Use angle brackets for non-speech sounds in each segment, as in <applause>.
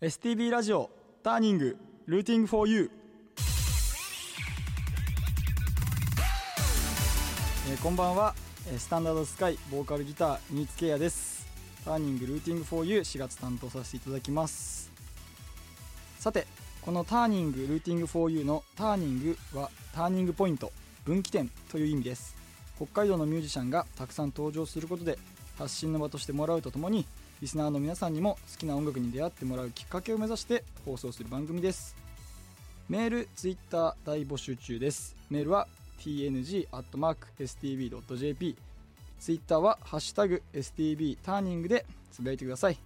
STB ラジオターニングルーティングフォーユーえーこんばんは。スタンダードスカイボーカルギター新津ケイヤです。ターニングルーティングフォーユー4月担当させていただきます。さてこのターニングルーティングフォーユーのターニングはターニングポイント分岐点という意味です。北海道のミュージシャンがたくさん登場することで発信の場としてもらうとともにリスナーの皆さんにも好きな音楽に出会ってもらうきっかけを目指して放送する番組です。メール、ツイッター大募集中です。メールは tng.stv.jp ツイッターはハッシュタグ STB ターニングでつぶやいてください。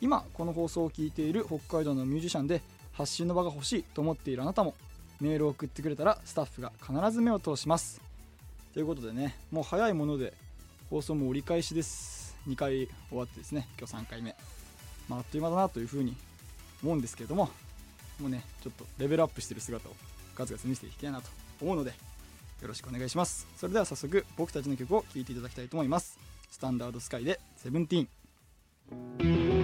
今この放送を聞いている北海道のミュージシャンで発信の場が欲しいと思っているあなたもメールを送ってくれたらスタッフが必ず目を通します。ということでねもう早いもので放送も折り返しです。2回終わってですね今日3回目、まあ、あっという間だなというふうに思うんですけれどももうねちょっとレベルアップしてる姿をガツガツ見せていきたいなと思うのでよろしくお願いします。それでは早速僕たちの曲を聴いていただきたいと思います。スタンダードスカイで「セブンティーン。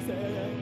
innocent.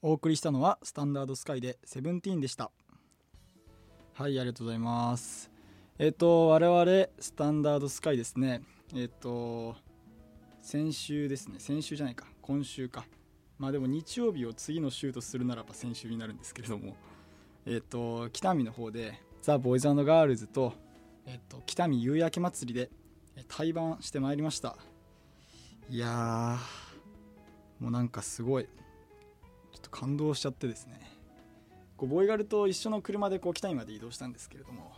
お送りしたのはスタンダードスカイでセブンティーンでした。はいありがとうございます。えっ、と我々スタンダードスカイですね。えっ、と先週ですね。先週じゃないか。今週か。まあでも日曜日を次の週とするならば先週になるんですけれども。えっ、と北見の方でザ・ボーイズガールズと,、えっと北見夕焼け祭りで対バンしてまいりました。いやーもうなんかすごい。と感動しちゃってですね。こうボーイガルと一緒の車でこう北見まで移動したんですけれども、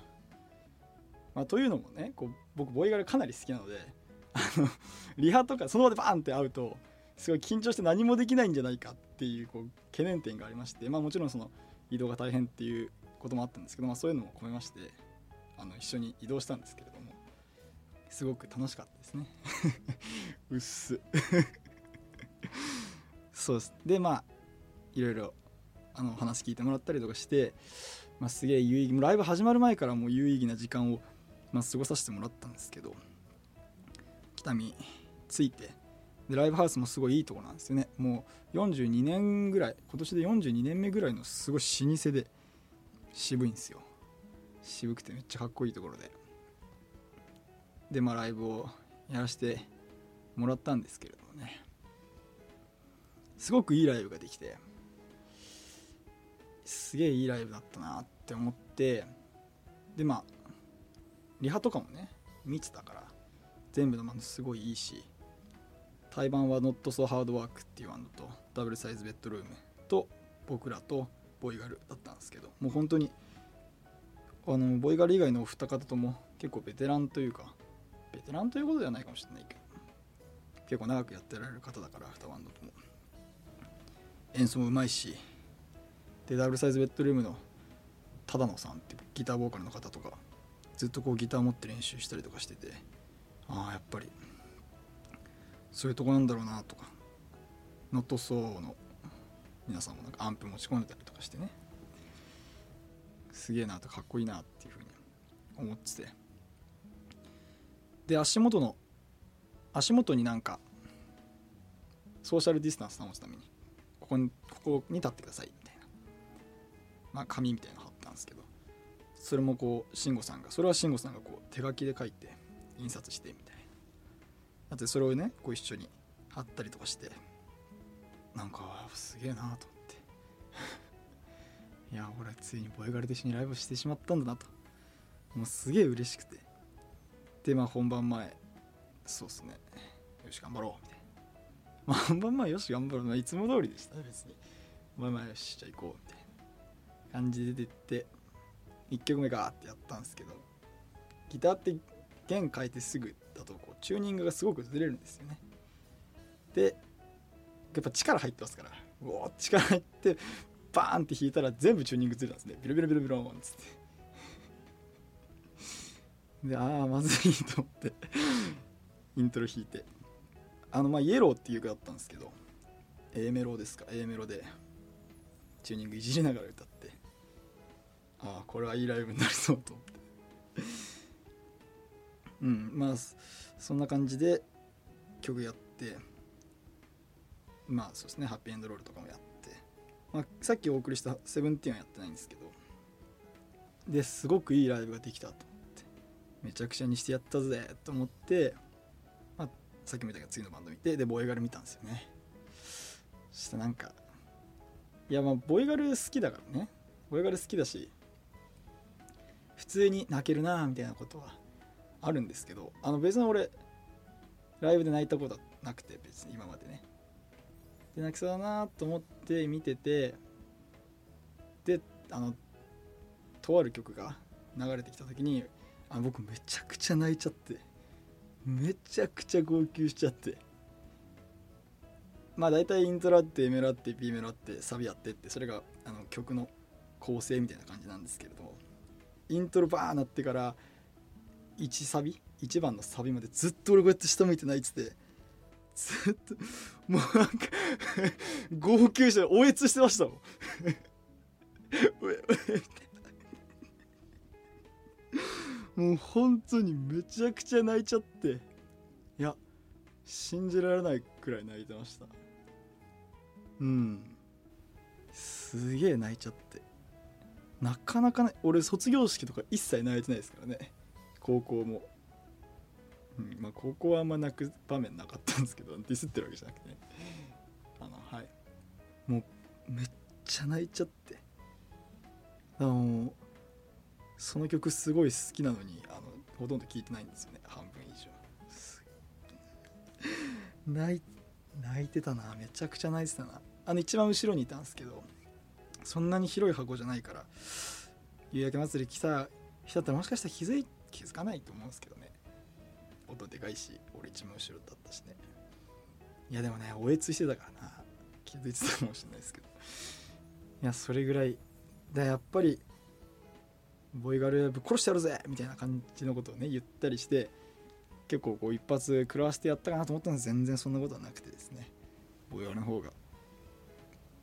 まあ、というのもねこう僕ボーイガルかなり好きなのであの <laughs> リハとかその場でバーンって会うとすごい緊張して何もできないんじゃないかっていうこう懸念点がありまして、まあ、もちろんその移動が大変っていうこともあったんですけど、まあ、そういうのも込めましてあの一緒に移動したんですけれどもすごく楽しかったですね。<laughs> うっ。す <laughs> そうです。でまあいろいろあの話聞いてもらったりとかして、まあ、すげえ有意義ライブ始まる前からもう有意義な時間を、まあ、過ごさせてもらったんですけど北見着いてでライブハウスもすごいいいとこなんですよね。もう42年ぐらい今年で42年目ぐらいのすごい老舗で渋いんですよ。渋くてめっちゃかっこいいところで。でまあライブをやらせてもらったんですけれどもね。すごくいいライブができてすげえいいライブだったなって思ってでまあリハとかもね見てたから全部のバンドすごいいいし対バンは Not So Hard Work っていうバンドとダブルサイズベッドルームと僕らとボイガルだったんですけどもう本当にあのボイガル以外のお二方とも結構ベテランというかベテランということではないかもしれないけど結構長くやってられる方だから2バンドとも。演奏もうまいしでダブルサイズベッドルームの只野さんってギターボーカルの方とかずっとこうギター持って練習したりとかしててああやっぱりそういうとこなんだろうなとかノットソーの皆さんもなんかアンプ持ち込んでたりとかしてねすげえなとかっこいいなっていうふうに思ってて。で足元の足元になんかソーシャルディスタンス保つためにここにここに立ってください。まあ紙みたいなの貼ったんですけどそれもこう慎吾さんがそれは慎吾さんがこう手書きで書いて印刷してみたいな。だってそれをねこう一緒に貼ったりとかしてなんかすげえなと思って。<laughs> いや俺ついにボイガルと一緒にライブしてしまったんだなと。もうすげえ嬉しくて。でまあ本番前そうっすね。よし頑張ろうみたいな。まあ本番前よし頑張ろう、まあ、いつも通りでしたね別に。まあまあよしじゃあ行こうみたいな。感じで出てって1曲目ガーってやったんですけどギターって弦変えてすぐだとこうチューニングがすごくずれるんですよね。でやっぱ力入ってますからうお力入ってバーンって弾いたら全部チューニングずれたんですね。ビロビロビロビローンっつってでああまずいと思ってイントロ弾いてあのまあイエローっていう曲だったんですけど A メロですか A メロでチューニングいじりながら歌ってああこれはいいライブになりそうと思って。<laughs> うんまあそんな感じで曲やってまあそうですねハッピーエンドロールとかもやって、まあ、さっきお送りした「セブンティーンはやってないんですけどですごくいいライブができたと思ってめちゃくちゃにしてやったぜと思って、まあ、さっきも言ったけど次のバンド見てでボーイガル見たんですよね。そしてなんかいやまあボーイガル好きだからね。ボーイガル好きだし普通に泣けるなみたいなことはあるんですけどあの別に俺ライブで泣いたことはなくて別に今までね。で泣きそうだなと思って見ててであのとある曲が流れてきた時にあの僕めちゃくちゃ泣いちゃってめちゃくちゃ号泣しちゃってまあ大体イントロあって A メロあって B メロあってサビあってってそれがあの曲の構成みたいな感じなんですけれども。イントロバーなってから1サビ1番のサビまでずっと俺こうやって下向いて泣いててずっともうなんか号泣して応越してましたもん。もう本当にめちゃくちゃ泣いちゃっていや信じられないくらい泣いてました。うん。すげえ泣いちゃって。なかなかね俺卒業式とか一切泣いてないですからね。高校も、うん、まあ高校はあんま泣く場面なかったんですけどディスってるわけじゃなくてね。あのはい。もうめっちゃ泣いちゃって。あのその曲すごい好きなのにあのほとんど聴いてないんですよね。半分以上。<laughs> 泣い泣いてたな。めちゃくちゃ泣いてたな。あの一番後ろにいたんですけどそんなに広い箱じゃないから夕焼け祭り来た人だったらもしかしたら気づい気づかないと思うんですけどね。音でかいし俺一番後ろだったしね。いやでもねおえつしてたからな。気づいてたかもしれないですけど。いやそれぐらい。だやっぱりボイガルぶっ殺してやるぜみたいな感じのことをね言ったりして結構こう一発食らわせてやったかなと思ったんです。全然そんなことはなくてですね。ボイガルの方が。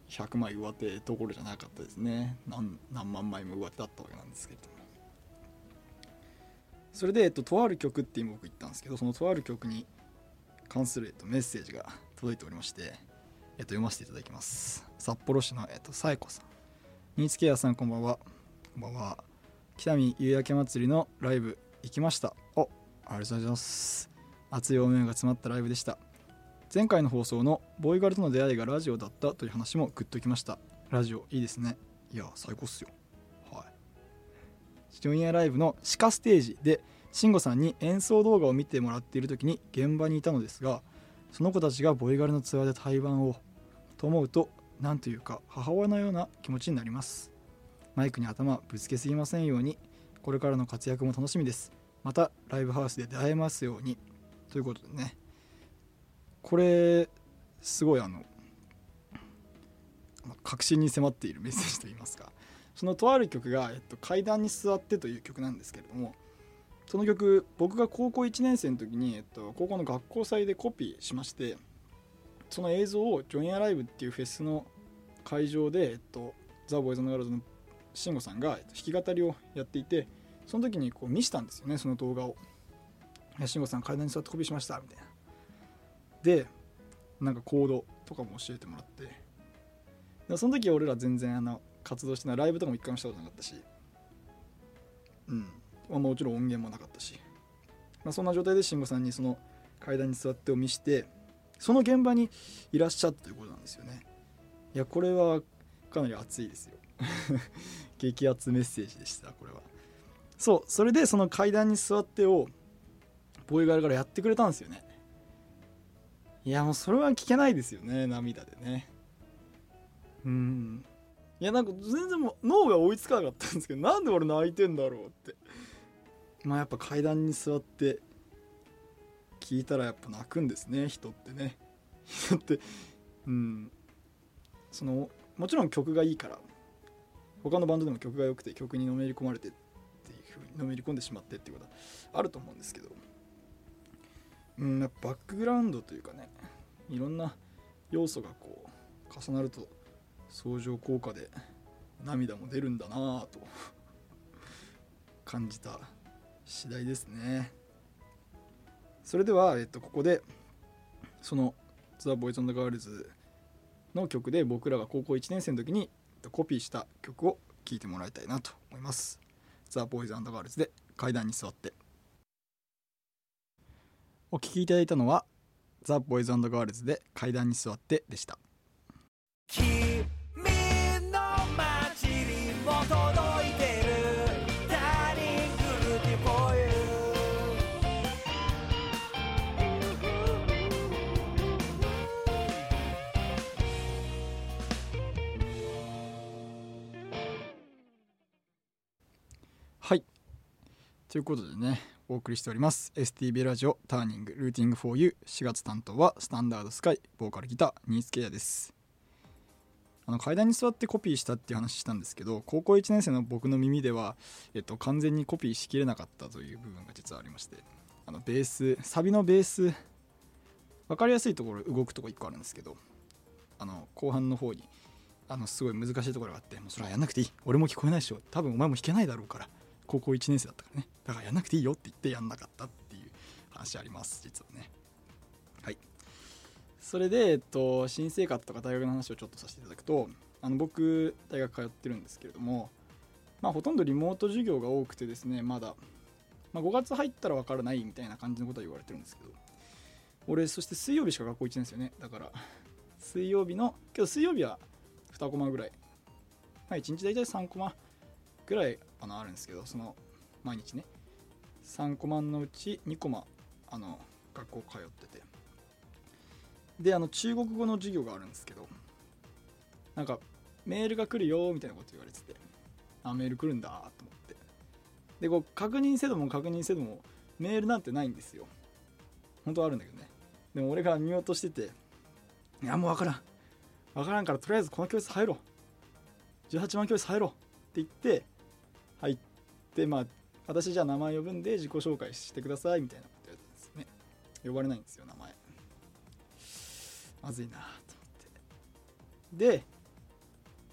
100枚上手どころじゃなかったですね。何何万枚も上手だったわけなんですけれども。それで、えっと、とある曲って今僕言ったんですけどそのとある曲に関する、えっと、メッセージが届いておりまして、えっと、読ませていただきます。札幌市の、えっと、さえこさん。新津ケアさんこんばんは。こんばんは。北見夕焼け祭りのライブ行きました。おありがとうございます。熱い思いが詰まったライブでした。前回の放送のボーイガルとの出会いがラジオだったという話もグッときました。ラジオいいですね。いや最高っすよ。はい。ジョインアライブの地下ステージで慎吾さんに演奏動画を見てもらっている時に現場にいたのですがその子たちがボイガルのツアーで対バンをと思うと何というか母親のような気持ちになります。マイクに頭ぶつけすぎませんようにこれからの活躍も楽しみです。またライブハウスで出会えますように。ということでね。これすごいあの確信に迫っているメッセージといいますかそのとある曲が、えっと「階段に座って」という曲なんですけれどもその曲僕が高校1年生の時に、えっと、高校の学校祭でコピーしましてその映像をジョインアライブっていうフェスの会場で、えっと、ザ・ボーイズ・ガールズの慎吾さんが弾き語りをやっていてその時にこう見したんですよねその動画を「慎吾さん階段に座ってコピーしました」みたいな。でなんかコードとかも教えてもらって。でその時俺ら全然あの活動してないライブとかも一回もしたことなかったし。うん。まあ、もちろん音源もなかったし、まあ、そんな状態で慎吾さんにその階段に座ってを見してその現場にいらっしゃったということなんですよね。いやこれはかなり熱いですよ。<laughs> 激アツメッセージでしたこれは。そうそれでその階段に座ってをボーイガールからやってくれたんですよね。いやもうそれは聞けないですよね涙でね。うん。いやなんか全然もう脳が追いつかなかったんですけどなんで俺泣いてんだろうって。まあやっぱ階段に座って聞いたらやっぱ泣くんですね人ってね。人ってうん。そのもちろん曲がいいから他のバンドでも曲が良くて曲にのめり込まれてっていう風にのめり込んでしまってっていうことはあると思うんですけど。うんバックグラウンドというかねいろんな要素がこう重なると相乗効果で涙も出るんだなぁと <laughs> 感じた次第ですね。それでは、えっと、ここでその「ザ・ボーイズ・ガールズ」の曲で僕らが高校1年生の時にコピーした曲を聴いてもらいたいなと思います「ザ・ボーイズ・ガールズ」で階段に座って。お聴きいただいたのは「ザ・ボーイズ・ガールズ」で階段に座ってでした。はい。ということでねお送りしております。STB ラジオターニングルーティング 4U 4月担当はスタンダードスカイボーカルギターニースケアです。あの階段に座ってコピーしたっていう話したんですけど高校1年生の僕の耳では、えっと、完全にコピーしきれなかったという部分が実はありましてあのベースサビのベース分かりやすいところ動くとこ1個あるんですけどあの後半の方にあのすごい難しいところがあってもうそれはやんなくていい。俺も聞こえないでしょ。多分お前も弾けないだろうから。高校1年生だったからね。だからやんなくていいよって言ってやんなかったっていう話あります実はね。はい。それで、えっと、新生活とか大学の話をちょっとさせていただくとあの僕大学通ってるんですけれどもまあほとんどリモート授業が多くてですねまだ、まあ、5月入ったら分からないみたいな感じのことは言われてるんですけど俺そして水曜日しか学校行ってないんですよね。だから水曜日のけど水曜日は2コマぐらい。まあ1日大体3コマぐらいあのあるんですけどその毎日ね。3コマのうち2コマあの学校通ってて。であの中国語の授業があるんですけどなんかメールが来るよみたいなこと言われててあメール来るんだと思って。でこう確認せども確認せどもメールなんてないんですよ。本当はあるんだけどね。でも俺が見落としてていやもう分からん。分からんからとりあえずこの教室入ろう。18番教室入ろう。って言って入ってまあ私じゃあ名前呼ぶんで自己紹介してくださいみたいなことやったんですね。呼ばれないんですよ名前。まずいなと思って。で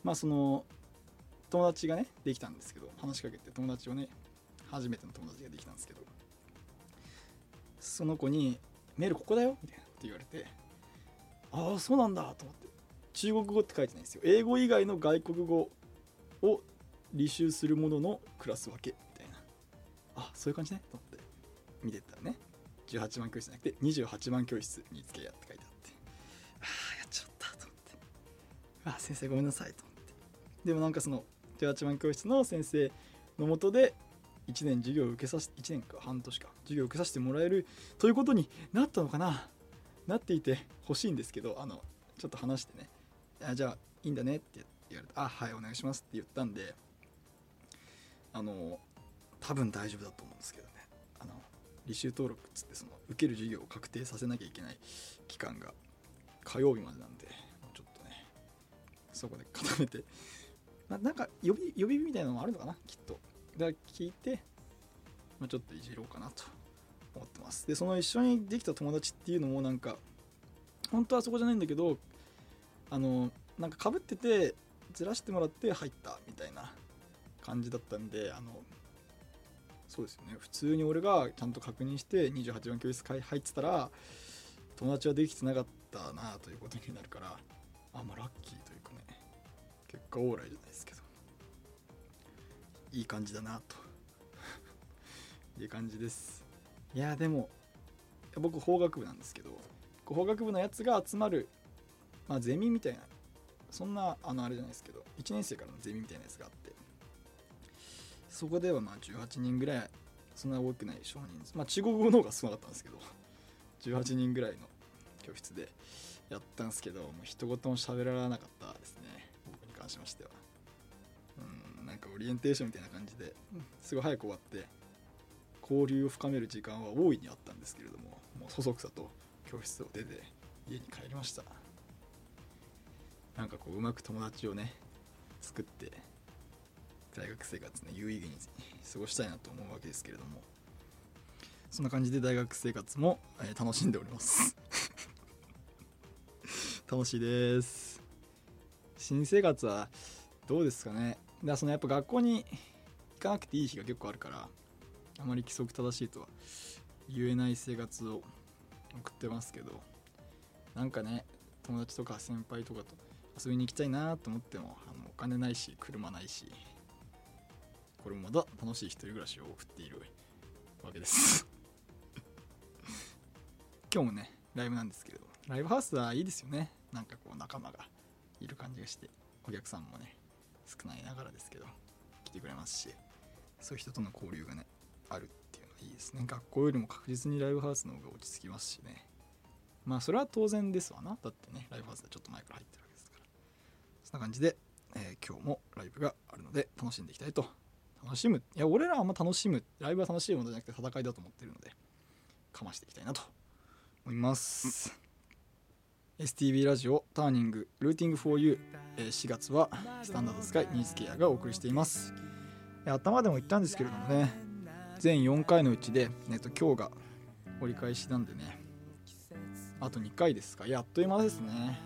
まあその友達がねできたんですけど話しかけて友達をね初めての友達ができたんですけど。その子に「メールここだよ」みたいなって言われてああそうなんだと思って。中国語って書いてないんですよ。英語以外の外国語を履修するもののクラス分けみたいな。あそういう感じね。と思って。見てたらね。18番教室じゃなくて28番教室につけやって書いてあって。ああやっちゃったと思って。あ先生ごめんなさいと思って。でもなんかその18番教室の先生のもとで1年授業を受けさせて1年か半年か。授業を受けさせてもらえるということになったのかな。なっていて欲しいんですけどあのちょっと話してね。あじゃあいいんだねって言われてあはいお願いしますって言ったんであの多分大丈夫だと思うんですけどね。あの履修登録っつってその受ける授業を確定させなきゃいけない期間が火曜日までなんでちょっとねそこで固めて。<laughs> ななんか予備予備みたいなのもあるのかな？きっと。だから聞いて、まあ、ちょっといじろうかなと思ってます。でその一緒にできた友達っていうのもなんか本当はそこじゃないんだけどあのなんかかぶっててずらしてもらって入ったみたいな感じだったんであのそうですよね。普通に俺がちゃんと確認して28番教室会入ってたら友達はできてなかったなということになるからあまあラッキーというかね結果オーライじゃないですけどいい感じだなと。<laughs> いう感じです。いやでも僕法学部なんですけど法学部のやつが集まる、まあ、ゼミみたいなそんなあのあれじゃないですけど1年生からのゼミみたいなやつがあってそこではまあ18人ぐらいそんな多くない少人数。まあ中国語の方が少なかったんですけど <laughs> 18人ぐらいの教室でやったんですけどもう一言も喋らなかったですね。僕に関しましては。うんなんかオリエンテーションみたいな感じですごい早く終わって交流を深める時間は大いにあったんですけれどももうそそくさと教室を出て家に帰りました。なんかこううまく友達をね作って大学生活ね有意義に過ごしたいなと思うわけですけれども。そんな感じで大学生活も、えー楽しんでおります。<laughs> 楽しいです。新生活はどうですかね。だかそのやっぱ学校に行かなくていい日が結構あるからあまり規則正しいとは言えない生活を送ってますけどなんかね友達とか先輩とかと遊びに行きたいなと思ってもあのお金ないし車ないしこれもまだ楽しい一人暮らしを送っているわけです。<laughs> 今日もねライブなんですけれどライブハウスはいいですよね。なんかこう仲間がいる感じがしてお客さんもね少ないながらですけど来てくれますしそういう人との交流がねあるっていうのはいいですね。学校よりも確実にライブハウスの方が落ち着きますしね。まあそれは当然ですわな。だってねライブハウスはちょっと前から入ってるわけですから。そんな感じで、えー今日もライブがあるので楽しんでいきたいと楽しむ。いや俺らはあんま楽しむライブは楽しいものじゃなくて戦いだと思ってるのでかましていきたいなと思います、STV ラジオターニングルーティング 4U えー4月はスタンダードスカイニーズケアがお送りしています。頭でも言ったんですけれどもね全4回のうちで、えっと今日が折り返しなんでねあと2回ですか。やっという間ですね。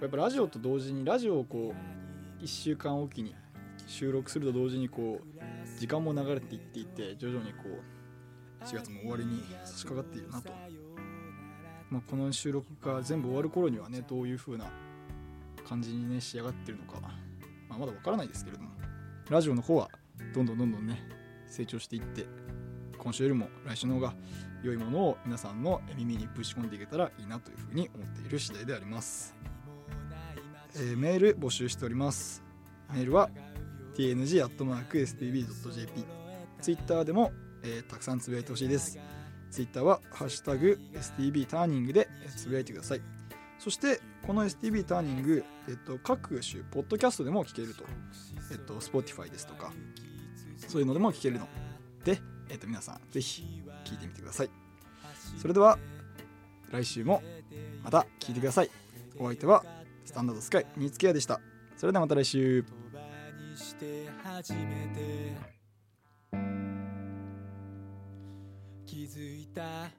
やっぱラジオと同時にラジオをこう1週間おきに収録すると同時にこう時間も流れていっていて徐々にこう4月も終わりに差し掛かっているなと、まあ、この収録が全部終わる頃にはねどういう風な感じにね仕上がってるのか、まあ、まだわからないですけれどもラジオの方はどんどんどんどんね成長していって今週よりも来週の方が良いものを皆さんの耳にぶち込んでいけたらいいなというふうに思っている次第であります、えーメール募集しております。メールは tng.stb.jp ツイッターでも、えーたくさんつぶやいてほしいです。ツイッターは「ハッシュタグ #stb ターニング」でつぶやいてください。そしてこの STB ターニング、えっと、各種ポッドキャストでも聞けると、えっと、Spotify ですとかそういうのでも聞けるの。で、えっと、皆さんぜひ聞いてみてください。それでは来週もまた聞いてください。お相手はスタンダードスカイニーツケアでした。それではまた来週。して初めて。気づいた。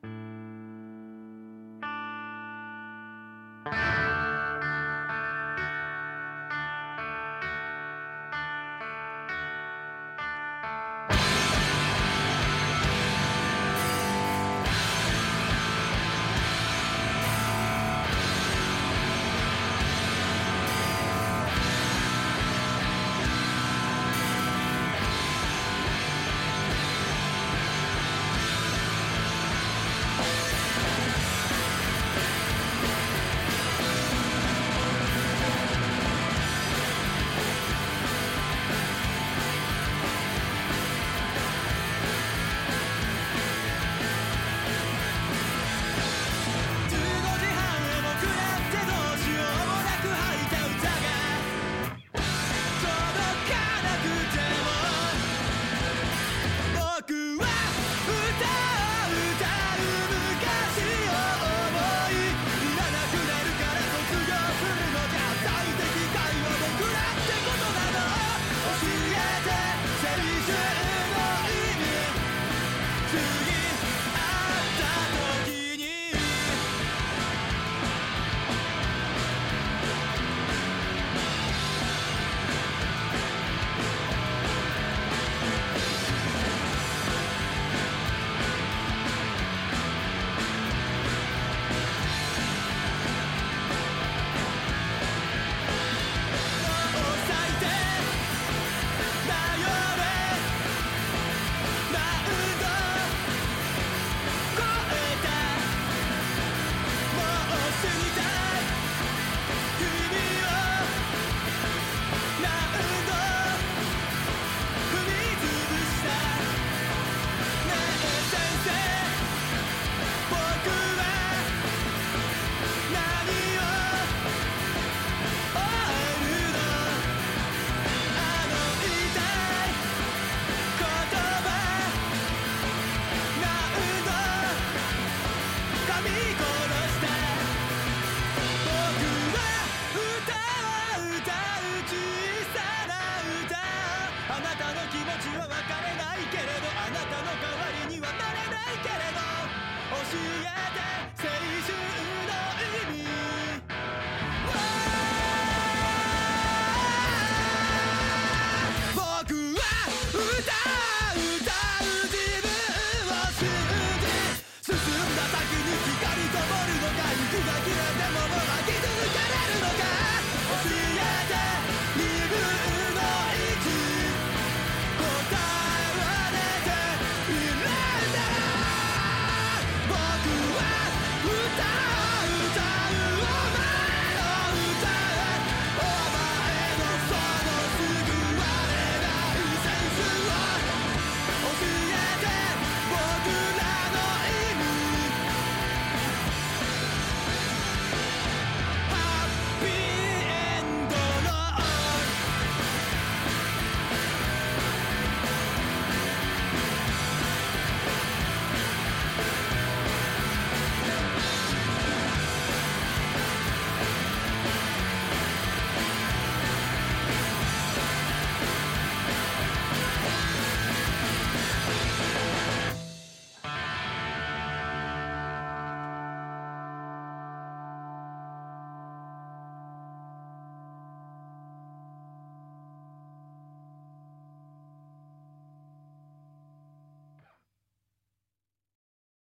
気持ちは分かれないけれどあなたの代わりにはなれないけれど教えて青春。